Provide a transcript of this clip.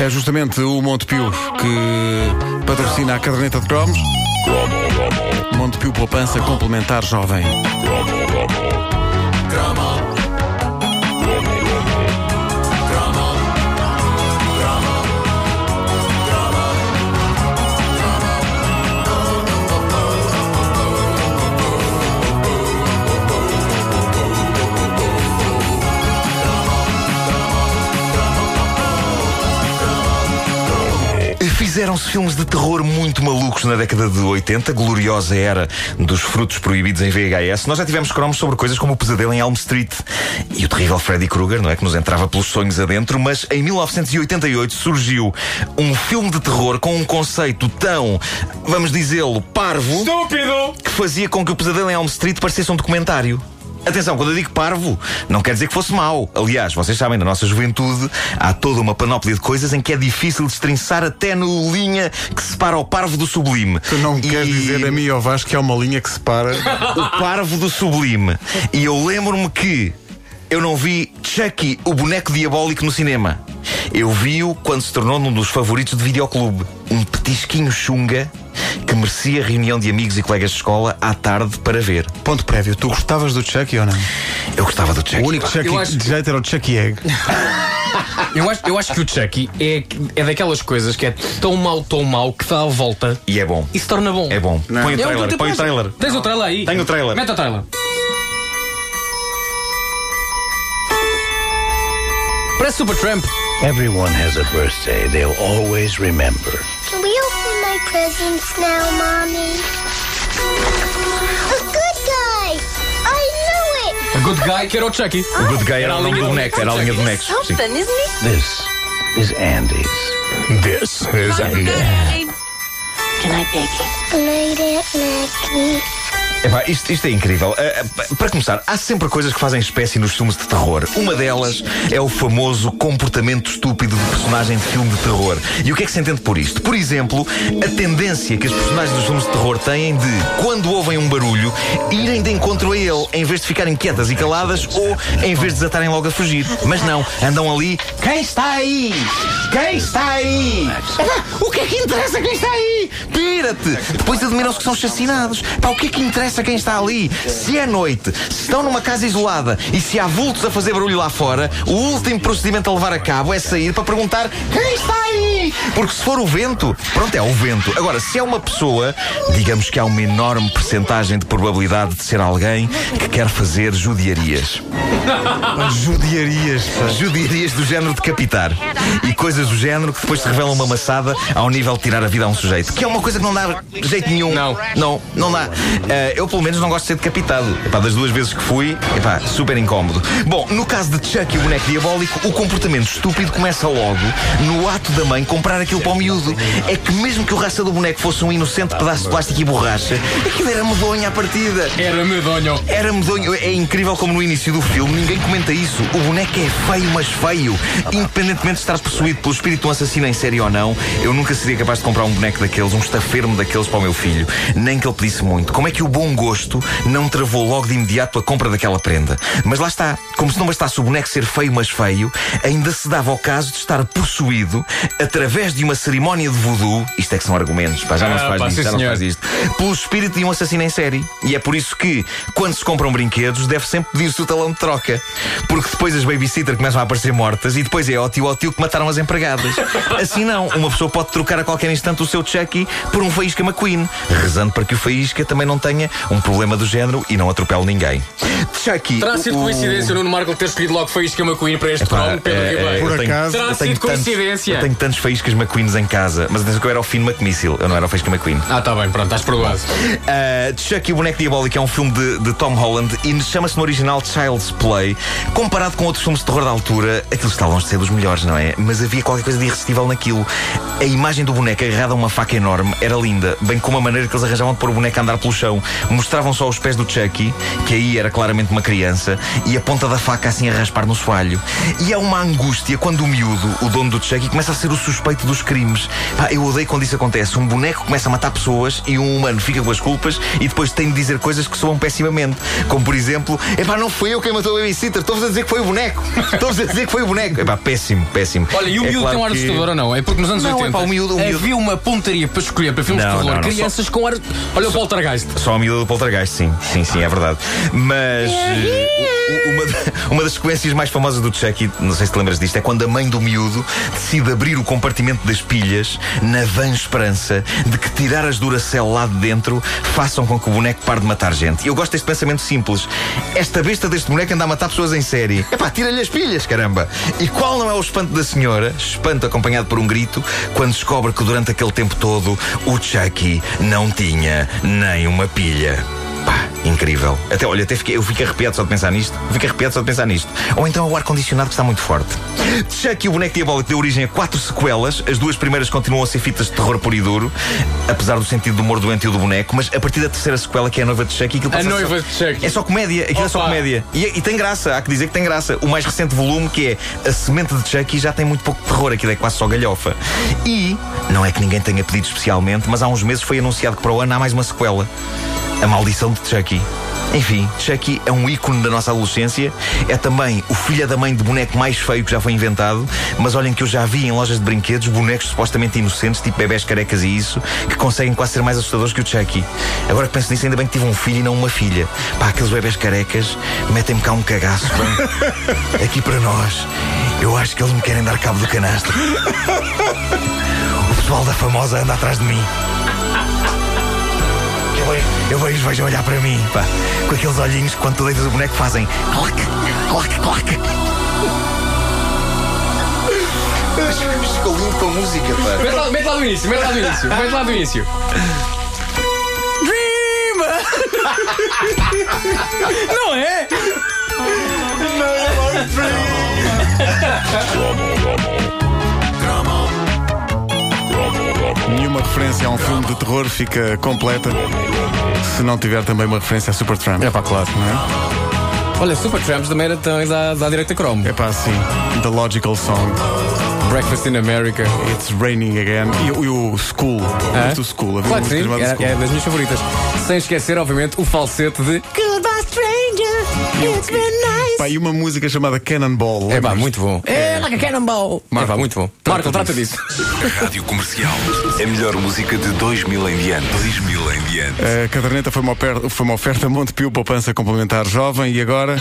É justamente o Montepio que patrocina a caderneta de cromos. Montepio Poupança Complementar Jovem. Fizeram-se filmes de terror muito malucos na década de 80, gloriosa era dos frutos proibidos em VHS. Nós já tivemos cromos sobre coisas como o pesadelo em Elm Street e o terrível Freddy Krueger, não é? Que nos entrava pelos sonhos adentro, mas em 1988 surgiu um filme de terror com um conceito tão, vamos dizê-lo, parvo. Estúpido! Que fazia com que o pesadelo em Elm Street parecesse um documentário. Atenção, quando eu digo parvo, não quer dizer que fosse mau. Aliás, vocês sabem, na nossa juventude há toda uma panóplia de coisas em que é difícil destrinçar até no linha que separa o parvo do sublime. Tu não e... queres dizer a mim ou Vasco que há uma linha que separa o parvo do sublime. E eu lembro-me que eu não vi Chucky, o boneco diabólico, no cinema. Eu vi-o quando se tornou um dos favoritos de videoclube. Um petisquinho chunga que merecia reunião de amigos e colegas de escola à tarde para ver. Ponto prévio, tu gostavas do Chucky ou não? Eu gostava do Chucky. O único Chucky acho... de jeito era o Chucky Egg. eu, acho, eu acho que o Chucky é, é daquelas coisas que é tão mau, tão mau que dá a volta. E é bom. E se torna bom. É bom. Não. Põe o trailer. Põe o trailer. Tens o trailer aí? Tenho o trailer. Mete o trailer. Parece Supertramp. Everyone has a birthday they'll always remember. Can we open my presents now, Mommy? A good guy! I knew it! A good guy que era o good guy era, a linha do boneco, era a linha de bonecos. Something, isn't it? This is Andy's. This is Andy. Can I take it? Good night, Aunt Maggie. Epá, isto, isto é incrível. Uh, para começar, há sempre coisas que fazem espécie nos filmes de terror. Uma delas é o famoso comportamento estúpido de personagem de filme de terror. E o que é que se entende por isto? Por exemplo, a tendência que as personagens dos filmes de terror têm de, quando ouvem um barulho, irem de encontro a ele, em vez de ficarem quietas e caladas ou em vez de desatarem logo a fugir. Mas não, andam ali. Quem está aí? Quem está aí? o que é que interessa quem está aí? Pira-te! Depois admiram-se que são chacinados. Pá, o que é que interessa? Interessa quem está ali. Se é noite, se estão numa casa isolada e se há vultos a fazer barulho lá fora, o último procedimento a levar a cabo é sair para perguntar quem está aí. Porque se for o vento, pronto, é o vento. Agora, se é uma pessoa, digamos que há uma enorme percentagem de probabilidade de ser alguém que quer fazer judiarias. judiarias. Judiarias do género de capitar. E coisas do género que depois se revelam uma maçada ao nível de tirar a vida a um sujeito. Que é uma coisa que não dá jeito nenhum. Não. Não, não dá. Uh, eu pelo menos não gosto de ser decapitado. Epá, das duas vezes que fui, epá, super incómodo. Bom, no caso de Chuck e o boneco diabólico, o comportamento estúpido começa logo no ato da mãe comprar aquilo para o miúdo. É que mesmo que o raça do boneco fosse um inocente pedaço de plástico e borracha, aquilo era medonho à partida. Era medonho. Era medonho. É incrível como no início do filme ninguém comenta isso. O boneco é feio, mas feio. Independentemente de estar possuído pelo espírito de um assassino em série ou não, eu nunca seria capaz de comprar um boneco daqueles, um estafermo daqueles para o meu filho. Nem que ele pedisse muito. Como é que o bom gosto não travou logo de imediato a compra daquela prenda. Mas lá está, como se não bastasse o boneco ser feio, mas feio, ainda se dava o caso de estar possuído através de uma cerimónia de voodoo. Isto é que são argumentos, pá, já não se faz ah, disto, já não se faz disto. Pelo espírito de um assassino em série. E é por isso que, quando se compram brinquedos, deve sempre pedir-se o talão de troca. Porque depois as babysitter começam a aparecer mortas e depois é ó tio ó tio que mataram as empregadas. Assim não, uma pessoa pode trocar a qualquer instante o seu Chucky por um Faísca McQueen, rezando para que o Faísca também não tenha um problema do género e não atropelo ninguém. Chucky. Terá sido o... coincidência o Nuno Marco ter escolhido logo Faísca McQueen para este trono, Pedro é, Ribeiro? Por acaso. Terá sido coincidência. eu tenho tantos Faíscas McQueens em casa, mas atenção que eu era o Finn McMissile, eu não era o Faísca McQueen. Ah, tá bem, pronto, estás perdoado. Uh, Chucky, o boneco diabólico, é um filme de, de Tom Holland e chama-se no original Child's Play. Comparado com outros filmes de terror da altura, aquilo está longe de ser dos melhores, não é? Mas havia qualquer coisa de irresistível naquilo. A imagem do boneco agarrado a uma faca enorme era linda, bem como a maneira que eles arranjavam de pôr o boneco a andar pelo chão. Mostravam só os pés do Chucky, que aí era claramente uma criança, e a ponta da faca assim a raspar no soalho. E há uma angústia quando o miúdo, o dono do Chucky, começa a ser o suspeito dos crimes. Pá, eu odeio quando isso acontece. Um boneco começa a matar pessoas e um humano fica com as culpas e depois tem de dizer coisas que soam pessimamente. Como por exemplo, epá, não fui eu quem matou o babysitter, estou-vos a dizer que foi o boneco. Estou-vos a dizer que foi o boneco. Epá, péssimo, péssimo. Olha, e o É miúdo claro tem um ar que- assustador ou não? É porque nos anos Não, 80 é pá, o miúdo- o miúdo- havia uma pontaria para escolher para filmes Não, de terror. não, não, Crianças com ar. Olha o poltergeist. Só a miúda do poltergeist, sim. Sim, sim, é verdade. Mas eh, u- u- uma, uma das sequências mais famosas do Chucky, não sei se te lembras disto, é quando a mãe do miúdo decide abrir o compartimento das pilhas na vã esperança de que tirar as Duracell lá de dentro façam com que o boneco pare de matar gente. Eu gosto deste pensamento simples. Esta besta deste boneco anda a matar pessoas em série. Epá, tira-lhe as pilhas, caramba. E qual não é o espanto da senhora, espanto acompanhado por um grito, quando descobre que durante aquele tempo todo o Chucky não tinha nem uma pilha. Pá, incrível. Até, olha, até fiquei, eu fico arrepiado só de pensar nisto. Eu fico arrepiado só de pensar nisto. Ou então é o ar-condicionado que está muito forte. Chucky, o boneco diabólico, deu origem a quatro sequelas. As duas primeiras continuam a ser fitas de terror puro e duro, apesar do sentido do humor doentio do boneco. Mas a partir da terceira sequela, que é a noiva de Chucky, aquilo A noiva só- de Chucky. É só comédia. Aquilo é só Opa. comédia. E, e tem graça, há que dizer que tem graça. O mais recente volume, que é A Semente de Chucky, já tem muito pouco terror. Aquilo é quase só galhofa. E, não é que ninguém tenha pedido especialmente, mas há uns meses foi anunciado que para o ano há mais uma sequela. A Maldição de Chucky. Enfim, Chucky é um ícone da nossa adolescência. É também o filho da mãe de boneco mais feio que já foi inventado. Mas olhem que eu já vi em lojas de brinquedos bonecos supostamente inocentes, tipo bebés carecas e isso, que conseguem quase ser mais assustadores que o Chucky. Agora que penso nisso, ainda bem que tive um filho e não uma filha. Pá, aqueles bebés carecas metem-me cá um cagaço. Aqui para nós. Eu acho que eles me querem dar cabo do canastro. O pessoal da famosa anda atrás de mim. Eu vejo, eu vejo, vejo olhar para mim, pá, com aqueles olhinhos que quando tu deitas o boneco fazem clac, clac, clac. Ficou lindo com a música, pá. Mete lá, mete lá do início, mete lá do início, mete lá do início. Não é? Nenhuma referência a um filme de terror fica completa se não tiver também uma referência a Supertramp. É pá, claro. Não é? Olha, Supertramps também era da, da direita Chrome. É pá, sim. The Logical Song. Breakfast in America. It's Raining Again. E, o- e o School. Viste o School. Havia Claro uma sim, é, School. é das minhas favoritas. Sem esquecer, obviamente, o falsete de Goodbye, stranger. It's been. Pá, e uma música chamada Cannonball. É pá, muito bom. É, like a cannonball. É pá, muito bom. Marco, trata disso. Rádio Comercial. A melhor música de 2000 em diante. 2000 em diante. A caderneta foi uma, ofer- foi uma oferta Montepio Poupança Complementar Jovem e agora.